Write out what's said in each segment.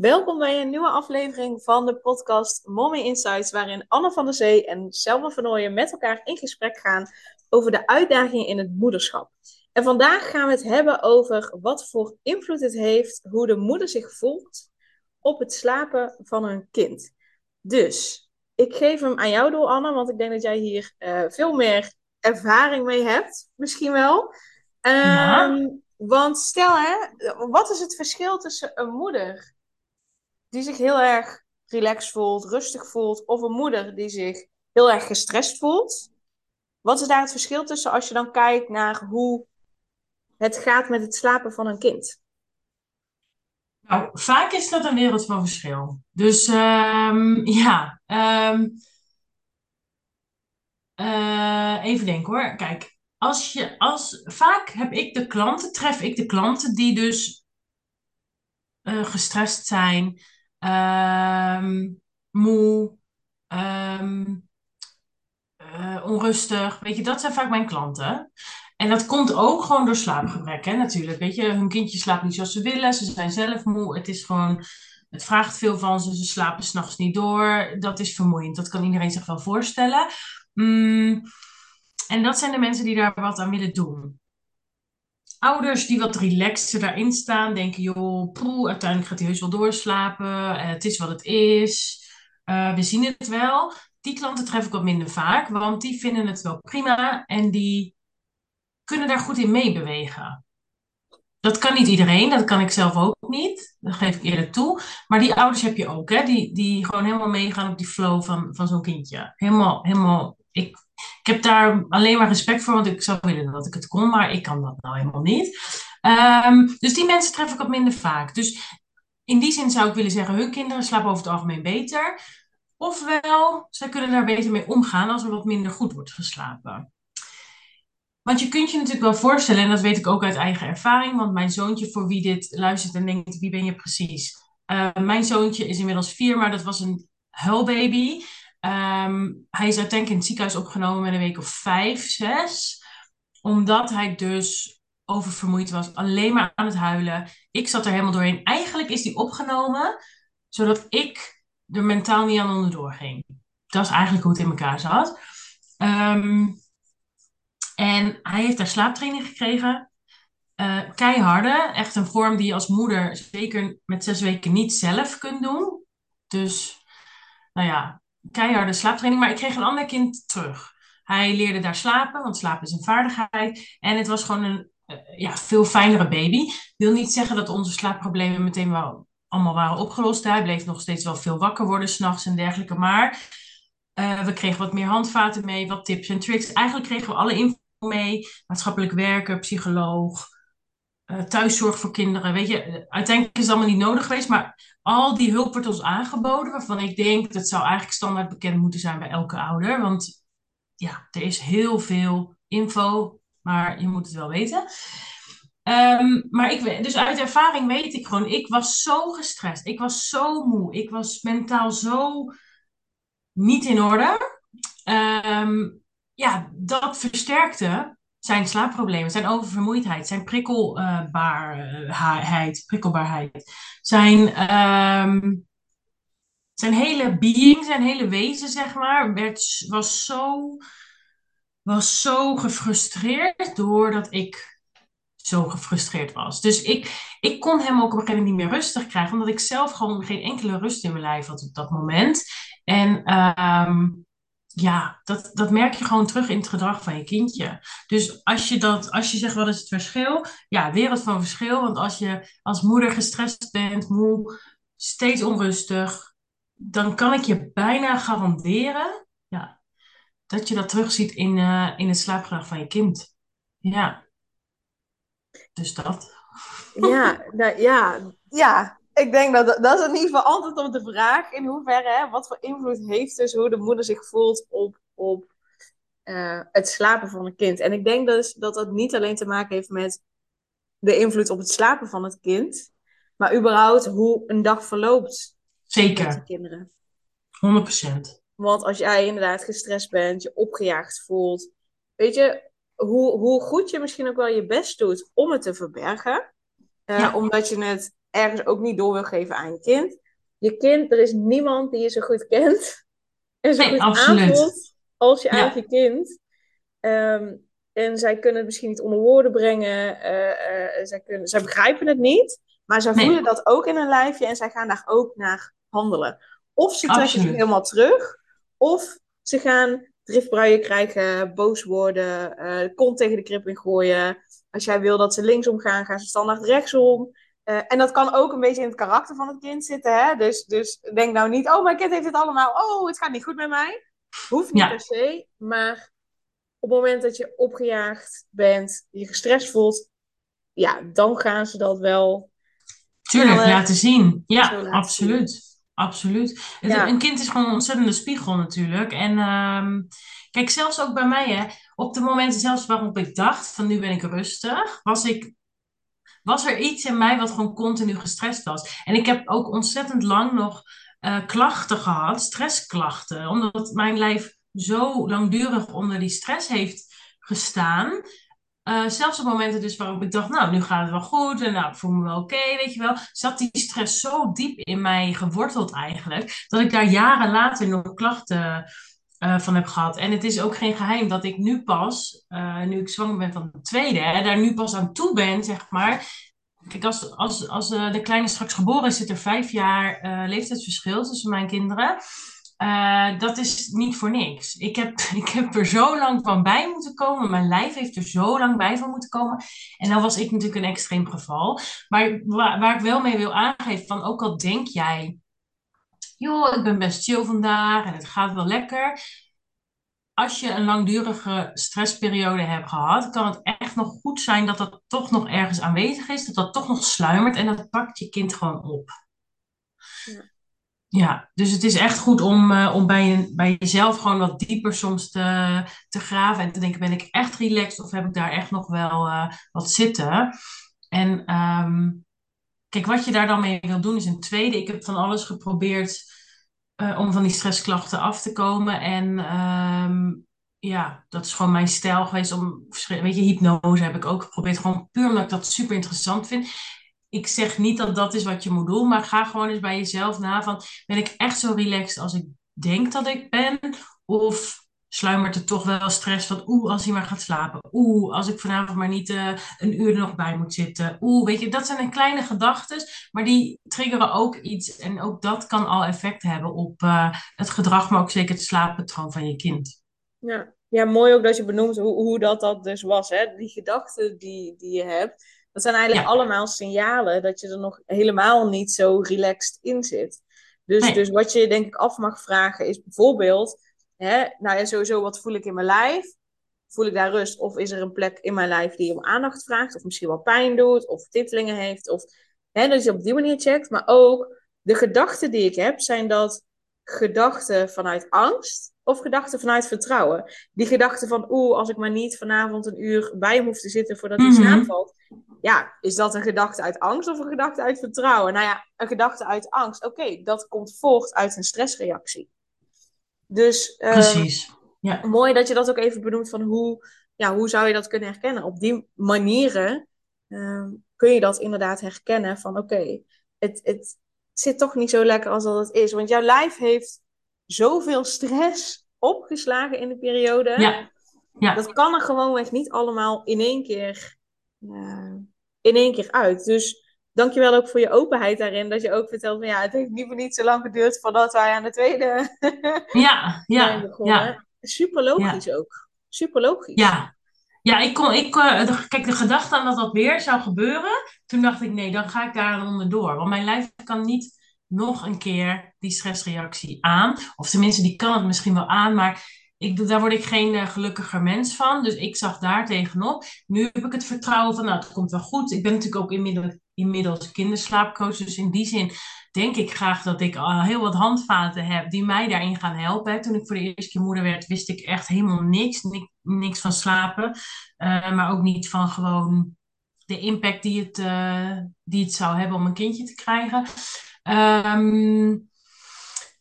Welkom bij een nieuwe aflevering van de podcast Mommy Insights, waarin Anne van der Zee en Selma van Ooyen met elkaar in gesprek gaan over de uitdagingen in het moederschap. En vandaag gaan we het hebben over wat voor invloed het heeft hoe de moeder zich voelt op het slapen van een kind. Dus ik geef hem aan jou door, Anne, want ik denk dat jij hier uh, veel meer ervaring mee hebt, misschien wel. Um, Want stel, hè, wat is het verschil tussen een moeder die zich heel erg relaxed voelt, rustig voelt, of een moeder die zich heel erg gestrest voelt? Wat is daar het verschil tussen als je dan kijkt naar hoe het gaat met het slapen van een kind? Nou, vaak is dat een wereld van verschil. Dus um, ja, um, uh, even denken hoor. Kijk, als je, als, vaak heb ik de klanten, tref ik de klanten die dus uh, gestrest zijn, um, moe, um, uh, onrustig. Weet je, dat zijn vaak mijn klanten. En dat komt ook gewoon door slaapgebrek, hè, natuurlijk. Weet je, hun kindje slaapt niet zoals ze willen, ze zijn zelf moe. Het is gewoon, het vraagt veel van ze, ze slapen s'nachts niet door. Dat is vermoeiend, dat kan iedereen zich wel voorstellen. Mm, en dat zijn de mensen die daar wat aan willen doen. Ouders die wat relaxter daarin staan, denken, joh, poeh, uiteindelijk gaat hij heus wel doorslapen. Uh, het is wat het is. Uh, we zien het wel. Die klanten tref ik wat minder vaak, want die vinden het wel prima en die kunnen daar goed in meebewegen. Dat kan niet iedereen, dat kan ik zelf ook niet. Dat geef ik eerlijk toe. Maar die ouders heb je ook, hè? Die, die gewoon helemaal meegaan op die flow van, van zo'n kindje. Helemaal, helemaal. Ik, ik heb daar alleen maar respect voor, want ik zou willen dat ik het kon, maar ik kan dat nou helemaal niet. Um, dus die mensen tref ik wat minder vaak. Dus in die zin zou ik willen zeggen, hun kinderen slapen over het algemeen beter. Ofwel, zij kunnen daar beter mee omgaan als er wat minder goed wordt geslapen. Want je kunt je natuurlijk wel voorstellen, en dat weet ik ook uit eigen ervaring, want mijn zoontje, voor wie dit luistert en denkt, wie ben je precies? Uh, mijn zoontje is inmiddels vier, maar dat was een huilbaby. Um, hij is uiteindelijk in het ziekenhuis opgenomen met een week of vijf, zes. Omdat hij dus oververmoeid was, alleen maar aan het huilen. Ik zat er helemaal doorheen. Eigenlijk is hij opgenomen, zodat ik er mentaal niet aan onderdoor ging. Dat is eigenlijk hoe het in elkaar zat. Um, en hij heeft daar slaaptraining gekregen. Uh, keiharde. Echt een vorm die je als moeder zeker met zes weken niet zelf kunt doen. Dus, nou ja, keiharde slaaptraining. Maar ik kreeg een ander kind terug. Hij leerde daar slapen, want slapen is een vaardigheid. En het was gewoon een uh, ja, veel fijnere baby. Wil niet zeggen dat onze slaapproblemen meteen wel allemaal waren opgelost. Hij bleef nog steeds wel veel wakker worden s'nachts en dergelijke. Maar uh, we kregen wat meer handvaten mee, wat tips en tricks. Eigenlijk kregen we alle info mee. Maatschappelijk werker, psycholoog, uh, thuiszorg voor kinderen. Weet je, uiteindelijk is het allemaal niet nodig geweest, maar al die hulp wordt ons aangeboden, waarvan ik denk dat zou eigenlijk standaard bekend moeten zijn bij elke ouder. Want ja, er is heel veel info, maar je moet het wel weten. Um, maar ik, dus uit ervaring weet ik gewoon, ik was zo gestrest. Ik was zo moe. Ik was mentaal zo niet in orde. Um, ja, dat versterkte zijn slaapproblemen, zijn oververmoeidheid, zijn prikkelbaarheid, prikkelbaarheid, zijn, um, zijn hele being, zijn hele wezen, zeg maar, werd, was, zo, was zo gefrustreerd doordat ik zo gefrustreerd was. Dus ik, ik kon hem ook op een gegeven moment niet meer rustig krijgen, omdat ik zelf gewoon geen enkele rust in mijn lijf had op dat moment. En um, ja, dat, dat merk je gewoon terug in het gedrag van je kindje. Dus als je, dat, als je zegt wat is het verschil, ja, wereld van verschil. Want als je als moeder gestrest bent, moe, steeds onrustig, dan kan ik je bijna garanderen ja, dat je dat terugziet in, uh, in het slaapgedrag van je kind. Ja. Dus dat. Ja, nou, ja, ja, ik denk dat dat is in ieder geval antwoord op de vraag in hoeverre, hè, wat voor invloed heeft dus hoe de moeder zich voelt op, op uh, het slapen van een kind. En ik denk dus dat dat niet alleen te maken heeft met de invloed op het slapen van het kind, maar überhaupt hoe een dag verloopt Zeker. met de kinderen. 100%. Want als jij inderdaad gestrest bent, je opgejaagd voelt, weet je, hoe, hoe goed je misschien ook wel je best doet om het te verbergen. Uh, ja. Omdat je het ergens ook niet door wil geven aan je kind. Je kind, er is niemand die je zo goed kent en zo Nee, goed absoluut. aanvoelt als je Ja. eigen kind. Ehm, en zij kunnen het misschien niet onder woorden brengen. eh, eh, zij, kunnen, zij begrijpen het niet. Maar zij Nee. voelen dat ook in hun lijfje en zij gaan daar ook naar handelen. Of ze trekken zich Absoluut. helemaal terug. Of ze gaan driftbuien krijgen, boos worden, de kont tegen de krip in gooien. Als jij wil dat ze linksom gaan, gaan ze standaard rechtsom. Eh, en dat kan ook een beetje in het karakter van het kind zitten. Hè? Dus, dus denk nou niet, oh, mijn kind heeft het allemaal. Oh, het gaat niet goed met mij. Hoeft niet Ja. per se. Maar op het moment dat je opgejaagd bent, je gestrest voelt, ja, dan gaan ze dat wel. Tuurlijk, laten zien. Ja, laten absoluut. Absoluut. Het- Ja. Een kind is gewoon een ontzettende spiegel natuurlijk. En ehm, kijk, zelfs ook bij mij, hè, op de momenten zelfs waarop ik dacht van nu ben ik rustig, was ik, was er iets in mij wat gewoon continu gestrest was. En ik heb ook ontzettend lang nog eh, klachten gehad, stressklachten, omdat mijn lijf zo langdurig onder die stress heeft gestaan. Eh, zelfs op momenten dus waarop ik dacht, nou, nu gaat het wel goed en nou, ik voel me wel oké, weet je wel. Zat die stress zo diep in mij geworteld eigenlijk, dat ik daar jaren later nog klachten eh, van heb gehad. En het is ook geen geheim dat ik nu pas, eh, nu ik zwanger ben van de tweede, hè, daar nu pas aan toe ben, zeg maar. Kijk, als, als, als eh, de kleine straks geboren is, zit er vijf jaar leeftijdsverschil tussen mijn kinderen. Dat is niet voor niks. Ik heb, ik heb er zo lang van bij moeten komen. Mijn lijf heeft er zo lang bij van moeten komen. En dan was ik natuurlijk een extreem geval. Maar waar, waar ik wel mee wil aangeven, van ook al denk jij, joh, ik ben best chill vandaag en het gaat wel lekker. Als je een langdurige stressperiode hebt gehad, kan het echt nog goed zijn dat dat toch nog ergens aanwezig is, dat dat toch nog sluimert en dat pakt je kind gewoon op. Ja. Ja, dus het is echt goed om, eh, om bij, je, bij jezelf gewoon wat dieper soms te, te graven en te denken, ben ik echt relaxed of heb ik daar echt nog wel eh, wat zitten? En ehm, kijk, wat je daar dan mee wil doen is een tweede. Ik heb van alles geprobeerd eh, om van die stressklachten af te komen. En ehm, ja, dat is gewoon mijn stijl geweest om, weet je, hypnose heb ik ook geprobeerd. Gewoon puur omdat ik dat super interessant vind. Ik zeg niet dat dat is wat je moet doen, maar ga gewoon eens bij jezelf na van, ben ik echt zo relaxed als ik denk dat ik ben? Of sluimert er toch wel stress van, oeh, als hij maar gaat slapen. Oeh, als ik vanavond maar niet eh, een uur er nog bij moet zitten. Oeh, weet je, dat zijn een kleine gedachten, maar die triggeren ook iets. En ook dat kan al effect hebben op eh, het gedrag, maar ook zeker het slaappatroon van je kind. Ja. ja, mooi ook dat je benoemt hoe, hoe dat, dat dus was. Hè? Die gedachten die, die je hebt, dat zijn eigenlijk Ja. allemaal signalen dat je er nog helemaal niet zo relaxed in zit. Dus, Nee. dus wat je denk ik af mag vragen is bijvoorbeeld, hè, nou ja, sowieso wat voel ik in mijn lijf? Voel ik daar rust? Of is er een plek in mijn lijf die om aandacht vraagt? Of misschien wel pijn doet? Of tittelingen heeft? Of hè, dat je op die manier checkt. Maar ook de gedachten die ik heb, zijn dat gedachten vanuit angst of gedachten vanuit vertrouwen? Die gedachte van, oeh, als ik maar niet vanavond een uur bij hem hoef te zitten voordat hij valt. Ja, is dat een gedachte uit angst of een gedachte uit vertrouwen? Nou ja, een gedachte uit angst. Oké, dat komt voort uit een stressreactie. Dus Precies. Ja. mooi dat je dat ook even benoemt van hoe, ja, hoe zou je dat kunnen herkennen? Op die manieren eh, kun je dat inderdaad herkennen van oké, het, het zit toch niet zo lekker als dat het is. Want jouw lijf heeft zoveel stress opgeslagen in de periode. Ja. Ja. Dat kan er gewoonweg niet allemaal in één keer, eh, in één keer uit. Dus dankjewel ook voor je openheid daarin. Dat je ook vertelt van ja, het heeft niet voor niet zo lang geduurd voordat wij aan de tweede Ja, zijn ja, begonnen. ja, Super logisch ook. Super logisch. ja. Ja, ik kon, ik, eh, de- kijk, de gedachte aan dat dat weer zou gebeuren, toen dacht ik, nee, dan ga ik daar onderdoor. Want mijn lijf kan niet nog een keer die stressreactie aan. Of tenminste, die kan het misschien wel aan, maar ik, daar word ik geen eh, gelukkiger mens van. Dus ik zag daar tegenop. Nu heb ik het vertrouwen van, nou, het komt wel goed. Ik ben natuurlijk ook inmiddels, inmiddels kinderslaapcoach, dus in die zin denk ik graag dat ik al heel wat handvaten heb die mij daarin gaan helpen. Toen ik voor de eerste keer moeder werd, wist ik echt helemaal niks. Niks, van slapen. Uh, maar ook niet van gewoon de impact die het, uh, die het zou hebben om een kindje te krijgen. Um,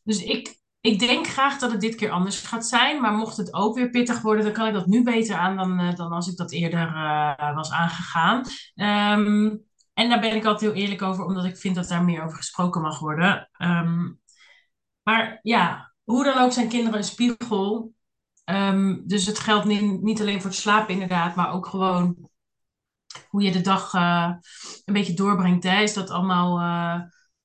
dus ik, ik denk graag dat het dit keer anders gaat zijn. Maar mocht het ook weer pittig worden, dan kan ik dat nu beter aan dan, uh, dan als ik dat eerder uh, was aangegaan. Um, En daar ben ik altijd heel eerlijk over, omdat ik vind dat daar meer over gesproken mag worden. Ehm, maar ja, hoe dan ook zijn kinderen een spiegel. Ehm, dus het geldt niet, niet alleen voor het slapen inderdaad, maar ook gewoon hoe je de dag uh, een beetje doorbrengt. Hè? Is dat allemaal,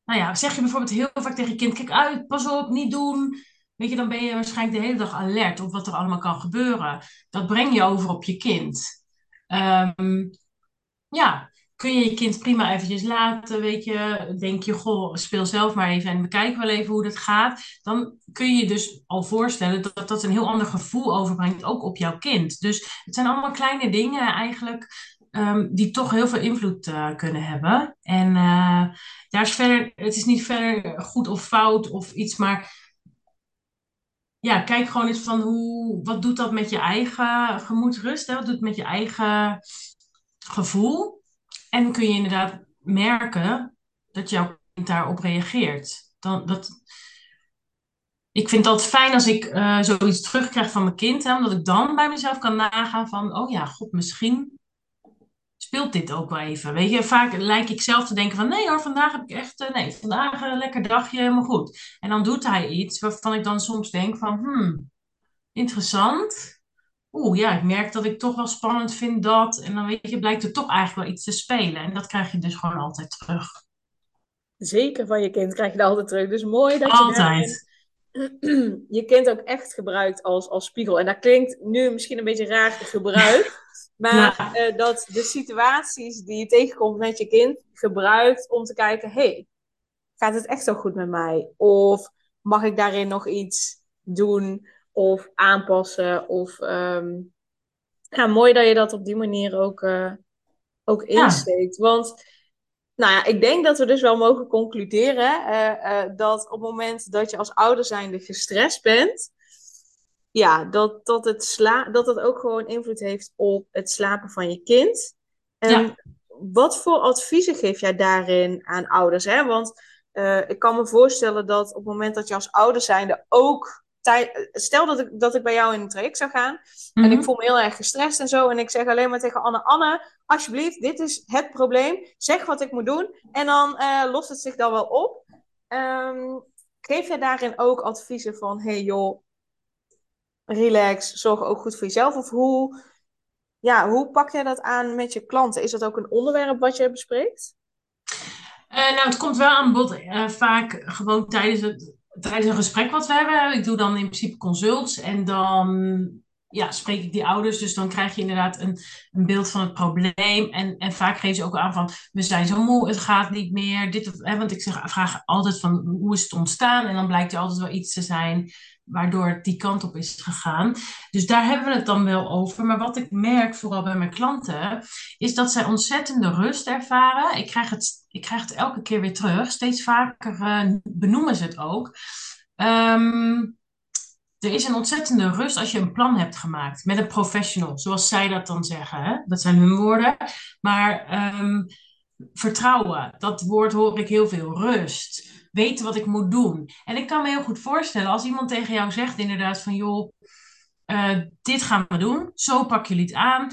nou ja, zeg je bijvoorbeeld heel vaak tegen je kind, kijk uit, pas op, niet doen. Weet je, dan ben je waarschijnlijk de hele dag alert op wat er allemaal kan gebeuren. Dat breng je over op je kind. Um, ja, kun je je kind prima eventjes laten, weet je. Denk je, goh, speel zelf maar even en bekijk wel even hoe dat gaat. Dan kun je je dus al voorstellen dat dat een heel ander gevoel overbrengt, ook op jouw kind. Dus het zijn allemaal kleine dingen eigenlijk um, die toch heel veel invloed uh, kunnen hebben. En uh, daar is verder, het is niet verder goed of fout of iets, maar ja, kijk gewoon eens van hoe, wat doet dat met je eigen gemoedsrust? Wat doet het met je eigen gevoel? En kun je inderdaad merken dat jouw kind daarop reageert. Dan, dat, ik vind dat fijn als ik uh, zoiets terugkrijg van mijn kind, hè, omdat ik dan bij mezelf kan nagaan van, oh ja, god, misschien speelt dit ook wel even. Weet je, vaak lijk ik zelf te denken van, nee hoor, vandaag heb ik echt, uh, nee, vandaag een lekker dagje, helemaal goed. En dan doet hij iets waarvan ik dan soms denk van, hmm, interessant oeh ja, ik merk dat ik toch wel spannend vind dat. En dan weet je, blijkt er toch eigenlijk wel iets te spelen. En dat krijg je dus gewoon altijd terug. Zeker van je kind krijg je dat altijd terug. Dus mooi dat je altijd. Je kind ook echt gebruikt als, als spiegel. En dat klinkt nu misschien een beetje raar gebruikt. Maar eh, dat de situaties die je tegenkomt met je kind gebruikt om te kijken: hey, gaat het echt zo goed met mij? Of mag ik daarin nog iets doen? of aanpassen. Of um, ja, mooi dat je dat op die manier ook, uh, ook insteekt. Want nou ja, ik denk dat we dus wel mogen concluderen uh, uh, dat op het moment dat je als ouder zijnde gestrest bent, ja, dat, dat, het sla dat het ook gewoon invloed heeft op het slapen van je kind. En ja. wat voor adviezen geef jij daarin aan ouders? Hè? Want uh, ik kan me voorstellen dat op het moment dat je als ouder zijnde ook stel dat ik, dat ik bij jou in een traject zou gaan en ik mhm. voel me heel erg gestrest en zo en ik zeg alleen maar tegen Anne, Anne, alsjeblieft, dit is het probleem, zeg wat ik moet doen en dan uh, lost het zich dan wel op. Um, geef je daarin ook adviezen van, hey joh, relax, zorg ook goed voor jezelf of hoe, ja, hoe pak jij dat aan met je klanten? Is dat ook een onderwerp wat je bespreekt? Uh, nou, het komt wel aan bod uh, vaak gewoon tijdens het tijdens een gesprek wat we hebben, ik doe dan in principe consults en dan ja, spreek ik die ouders. Dus dan krijg je inderdaad een, een beeld van het probleem. En, en vaak geven ze ook aan van, we zijn zo moe, het gaat niet meer. Dit, hè, want ik zeg, vraag altijd van, hoe is het ontstaan? En dan blijkt er altijd wel iets te zijn waardoor het die kant op is gegaan. Dus daar hebben we het dan wel over. Maar wat ik merk, vooral bij mijn klanten, is dat zij ontzettende rust ervaren. Ik krijg het, ik krijg het elke keer weer terug. Steeds vaker uh, benoemen ze het ook. Um, er is een ontzettende rust als je een plan hebt gemaakt met een professional, zoals zij dat dan zeggen. Hè? Dat zijn hun woorden. Maar um, vertrouwen, dat woord hoor ik heel veel. Rust, weten wat ik moet doen. En ik kan me heel goed voorstellen als iemand tegen jou zegt inderdaad van joh, uh, dit gaan we doen, zo pak jullie het aan.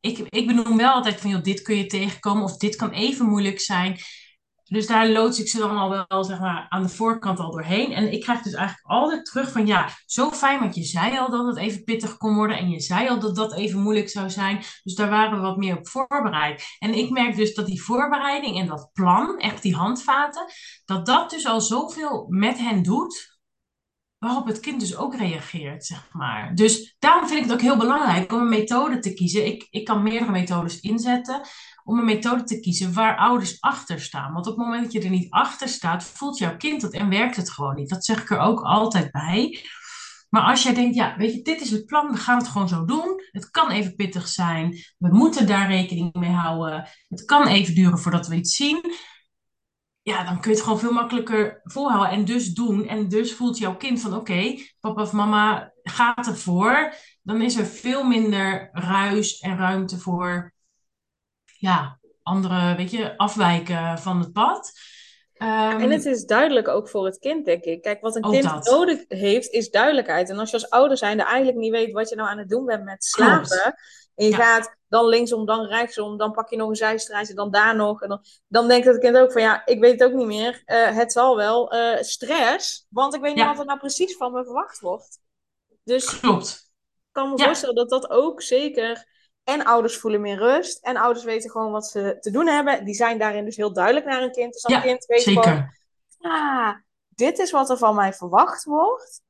Ik, ik benoem wel altijd van joh, dit kun je tegenkomen of dit kan even moeilijk zijn. Dus daar loods ik ze dan al wel zeg maar, aan de voorkant al doorheen. En ik krijg dus eigenlijk altijd terug van ja, zo fijn, want je zei al dat het even pittig kon worden. En je zei al dat dat even moeilijk zou zijn. Dus daar waren we wat meer op voorbereid. En ik merk dus dat die voorbereiding en dat plan, echt die handvaten, dat dat dus al zoveel met hen doet. Waarop het kind dus ook reageert, zeg maar. Dus daarom vind ik het ook heel belangrijk om een methode te kiezen. Ik, ik kan meerdere methodes inzetten om een methode te kiezen waar ouders achter staan. Want op het moment dat je er niet achter staat, voelt jouw kind dat en werkt het gewoon niet. Dat zeg ik er ook altijd bij. Maar als jij denkt, ja, weet je, dit is het plan, we gaan het gewoon zo doen. Het kan even pittig zijn. We moeten daar rekening mee houden. Het kan even duren voordat we iets zien. Ja, dan kun je het gewoon veel makkelijker volhouden en dus doen. En dus voelt jouw kind van, oké, papa of mama gaat ervoor. Dan is er veel minder ruis en ruimte voor ja, andere, weet je, afwijken van het pad. Um, en het is duidelijk ook voor het kind, denk ik. Kijk, wat een kind nodig heeft, is duidelijkheid. En als je als ouder zijnde eigenlijk niet weet wat je nou aan het doen bent met slapen, En je Ja. gaat dan linksom, dan rechtsom, dan pak je nog een zijstraatje, dan daar nog. En dan, dan denkt het kind ook van, ja, ik weet het ook niet meer. Eh, het zal wel. Eh, stress, want ik weet niet wat er nou precies van me verwacht wordt. Dus ik Klopt. kan me Ja. voorstellen dat dat ook zeker... En ouders voelen meer rust. En ouders weten gewoon wat ze te doen hebben. Die zijn daarin dus heel duidelijk naar hun kind. Dus dat Ja, kind weet gewoon, Zeker. ah, dit is wat er van mij verwacht wordt.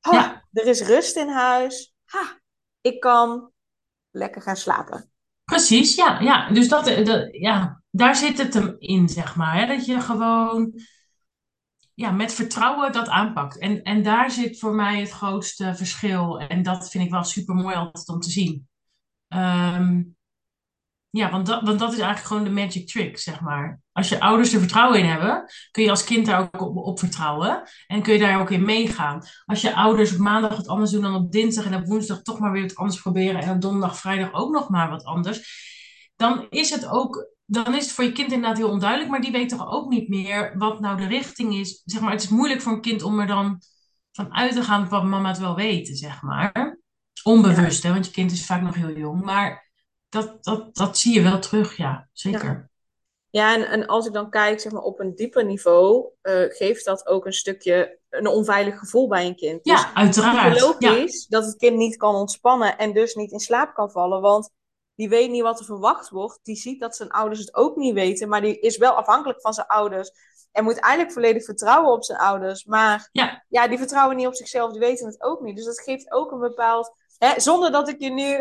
Ha, Ja. Er is rust in huis. Ha, ik kan lekker gaan slapen. Precies, ja, ja. Dus dat, eh, dat, ja, daar zit het hem in, zeg maar. Hè? Dat je gewoon ja, met vertrouwen dat aanpakt. En, en daar zit voor mij het grootste verschil. En dat vind ik wel super mooi altijd om te zien. Ehm, ja, want dat, want dat is eigenlijk gewoon de magic trick, zeg maar. Als je ouders er vertrouwen in hebben, kun je als kind daar ook op, vertrouwen. En kun je daar ook in meegaan. Als je ouders op maandag wat anders doen dan op dinsdag en op woensdag toch maar weer wat anders proberen en op donderdag, vrijdag ook nog maar wat anders, dan is het ook, dan is het voor je kind inderdaad heel onduidelijk, maar die weet toch ook niet meer wat nou de richting is. Zeg maar, het is moeilijk voor een kind om er dan van uit te gaan wat mama het wel weet, zeg maar. Onbewust, hè, want je kind is vaak nog heel jong, maar dat, dat, dat zie je wel terug, ja, zeker. Ja, en, en als ik dan kijk zeg maar, op een dieper niveau, eh, geeft dat ook een stukje een onveilig gevoel bij een kind. Dus Ja, uiteraard. Ja, logisch dat het kind niet kan ontspannen en dus niet in slaap kan vallen. Want die weet niet wat er verwacht wordt. Die ziet dat zijn ouders het ook niet weten, maar die is wel afhankelijk van zijn ouders. En moet eigenlijk volledig vertrouwen op zijn ouders. Maar Ja. ja, die vertrouwen niet op zichzelf, die weten het ook niet. Dus dat geeft ook een bepaald. Hè, zonder dat ik je nu,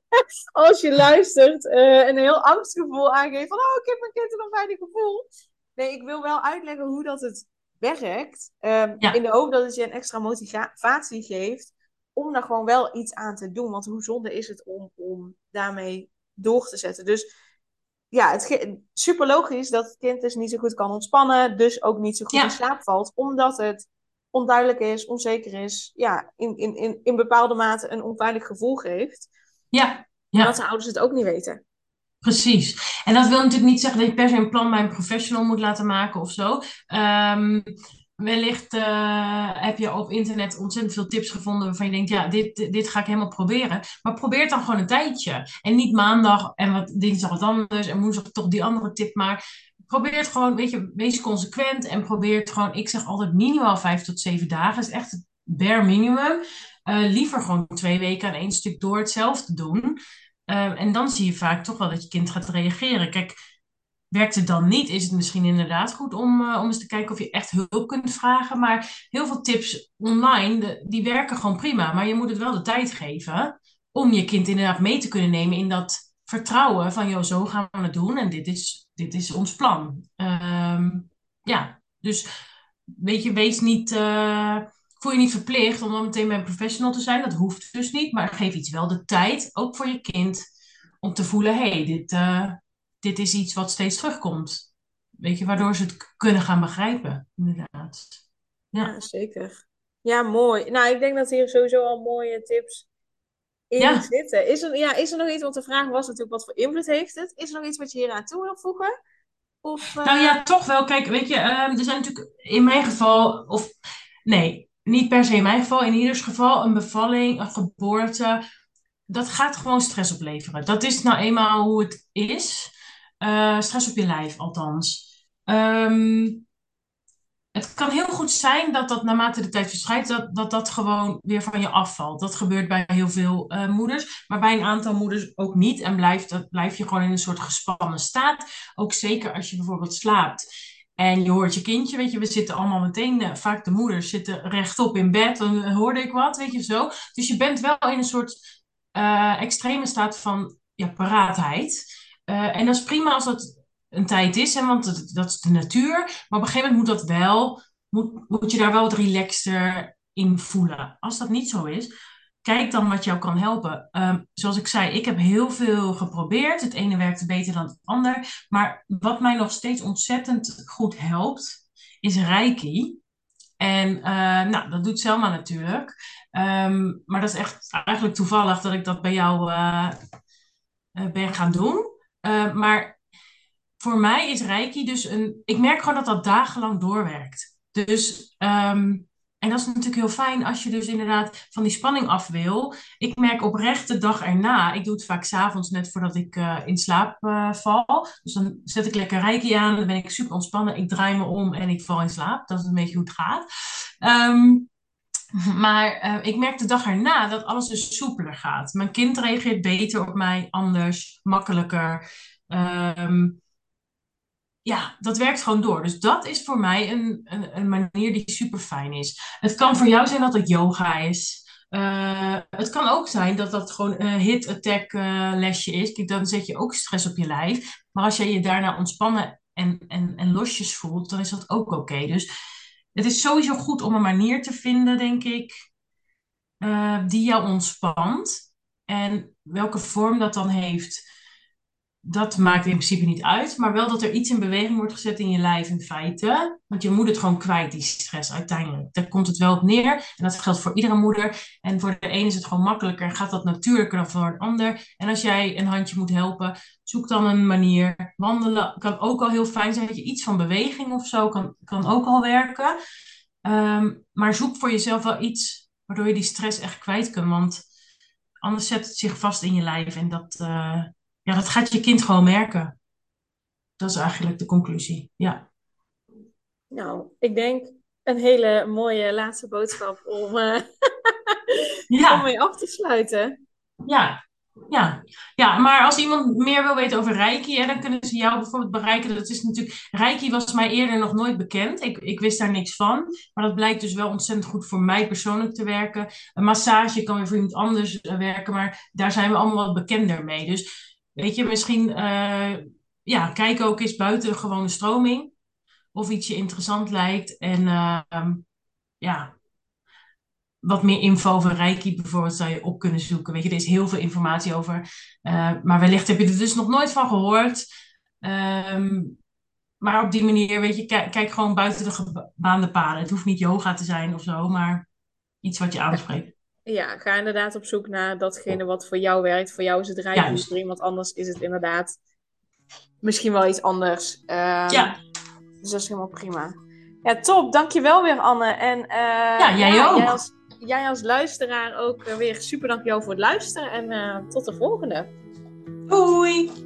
als je luistert, eh, een heel angstgevoel aangeef. Van, oh, ik heb een kind een onveilig gevoel. Nee, ik wil wel uitleggen hoe dat het werkt. ehm, Ja. In de hoop dat het je een extra motivatie geeft om daar gewoon wel iets aan te doen. Want hoe zonde is het om, om daarmee door te zetten. Dus ja, het super logisch dat het kind dus niet zo goed kan ontspannen. Dus ook niet zo goed Ja. in slaap valt. Omdat het onduidelijk is, onzeker is. Ja, in, in, in, in bepaalde mate een onveilig gevoel geeft. ja, ja. Dat de ouders het ook niet weten. Precies. En dat wil natuurlijk niet zeggen dat je per se een plan bij een professional moet laten maken of zo. Ehm, wellicht eh, heb je op internet ontzettend veel tips gevonden waarvan je denkt, ja, dit, dit ga ik helemaal proberen. Maar probeer het dan gewoon een tijdje. En niet maandag en wat dinsdag wat anders en woensdag toch die andere tip maar. Probeer het gewoon, weet je, wees consequent en probeer het gewoon, ik zeg altijd minimaal vijf tot zeven dagen. Is echt het bare minimum. Eh, liever gewoon twee weken aan één stuk door hetzelfde doen. Ehm, en dan zie je vaak toch wel dat je kind gaat reageren. Kijk, werkt het dan niet, is het misschien inderdaad goed om, eh, om eens te kijken of je echt hulp kunt vragen. Maar heel veel tips online, die werken gewoon prima. Maar je moet het wel de tijd geven om je kind inderdaad mee te kunnen nemen in dat vertrouwen van, joh, zo gaan we het doen en dit is, dit is ons plan. Ehm, ja, dus weet je, wees niet, eh, voel je niet verplicht om dan meteen bij een professional te zijn. Dat hoeft dus niet, maar geef iets wel de tijd, ook voor je kind, om te voelen, hé, hey, dit, eh, dit is iets wat steeds terugkomt. Weet je, waardoor ze het kunnen gaan begrijpen, inderdaad. Ja. Ja, zeker. Ja, mooi. Nou, ik denk dat hier sowieso al mooie tips in Ja. zitten. Is er, ja, is er nog iets, want de vraag was natuurlijk wat voor invloed heeft het? Is er nog iets wat je hier aan toe wil voegen? Of, eh, Nou ja, toch wel. Kijk, weet je, ehm, er zijn natuurlijk in mijn geval, of nee, niet per se in mijn geval, in ieders geval een bevalling, een geboorte, dat gaat gewoon stress opleveren. Dat is nou eenmaal hoe het is. Eh, stress op je lijf, althans. Ehm, het kan heel goed zijn dat dat naarmate de tijd verstrijkt, dat, dat dat gewoon weer van je afvalt. Dat gebeurt bij heel veel eh, moeders, maar bij een aantal moeders ook niet. En blijft, dat, blijf je gewoon in een soort gespannen staat. Ook zeker als je bijvoorbeeld slaapt. En je hoort je kindje, weet je, we zitten allemaal meteen, eh, vaak de moeders zitten rechtop in bed, dan eh, hoorde ik wat, weet je zo. Dus je bent wel in een soort extreme staat van ja, paraatheid. En dat is prima als dat een tijd is, hè, want dat, is de natuur. Maar op een gegeven moment moet dat wel, moet, moet je daar wel wat relaxter in voelen. Als dat niet zo is, kijk dan wat jou kan helpen. Ehm, zoals ik zei, ik heb heel veel geprobeerd. Het ene werkte beter dan het ander. Maar wat mij nog steeds ontzettend goed helpt, is Reiki. En eh, nou, dat doet Selma natuurlijk. Ehm, maar dat is echt eigenlijk toevallig dat ik dat bij jou eh, eh, ben gaan doen. Eh, maar voor mij is Reiki dus een. Ik merk gewoon dat dat dagenlang doorwerkt. Dus ehm, en dat is natuurlijk heel fijn als je dus inderdaad van die spanning af wil. Ik merk oprecht de dag erna, ik doe het vaak s'avonds net voordat ik uh, in slaap uh, val. Dus dan zet ik lekker reiki aan, dan ben ik super ontspannen. Ik draai me om en ik val in slaap. Dat is een beetje hoe het gaat. Um, maar uh, ik merk de dag erna dat alles dus soepeler gaat. Mijn kind reageert beter op mij, anders, makkelijker. Um, ja, dat werkt gewoon door. Dus dat is voor mij een, een, een, manier die super fijn is. Het kan voor jou zijn dat het yoga is. Uh, het kan ook zijn dat dat gewoon een hit-attack uh, lesje is. Kijk, dan zet je ook stress op je lijf. Maar als jij je daarna ontspannen en, en, en losjes voelt, dan is dat ook oké. Dus het is sowieso goed om een manier te vinden, denk ik, uh, die jou ontspant. En welke vorm dat dan heeft, dat maakt in principe niet uit. Maar wel dat er iets in beweging wordt gezet in je lijf in feite. Want je moet het gewoon kwijt, die stress uiteindelijk. Daar komt het wel op neer. En dat geldt voor iedere moeder. En voor de een is het gewoon makkelijker. Gaat dat natuurlijker dan voor een ander. En als jij een handje moet helpen, zoek dan een manier. Wandelen kan ook al heel fijn zijn. Dat je iets van beweging of zo kan, kan ook al werken. Um, maar zoek voor jezelf wel iets waardoor je die stress echt kwijt kunt. Want anders zet het zich vast in je lijf. En dat... Uh, ja, dat gaat je kind gewoon merken. Dat is eigenlijk de conclusie, ja. Nou, ik denk een hele mooie laatste boodschap om, uh, ja. om mee af te sluiten. Ja, ja. ja, maar als iemand meer wil weten over Reiki, hè, dan kunnen ze jou bijvoorbeeld bereiken. Dat is natuurlijk, Reiki was mij eerder nog nooit bekend. Ik, ik wist daar niks van. Maar dat blijkt dus wel ontzettend goed voor mij persoonlijk te werken. Een massage kan weer voor iemand anders eh, werken, maar daar zijn we allemaal wat bekender mee. Dus Weet je, misschien uh, ja, kijk ook eens buiten gewone stroming. Of iets je interessant lijkt. En uh, ja, wat meer info over Reiki bijvoorbeeld zou je op kunnen zoeken. Weet je, er is heel veel informatie over. Uh, maar wellicht heb je er dus nog nooit van gehoord. Um, maar op die manier, weet je, kijk, kijk gewoon buiten de gebaande paden. Het hoeft niet yoga te zijn of zo, maar iets wat je aanspreekt. Ja, ga inderdaad op zoek naar datgene wat voor jou werkt. Voor jou is het rijden, voor iemand anders is het inderdaad misschien wel iets anders. Uh, ja. Dus dat is helemaal prima. Ja, top. Dankjewel weer, Anne. En, uh, ja, jij ook. Jij als, jij als luisteraar ook uh, weer super dankjewel voor het luisteren. En eh, tot de volgende. Doei!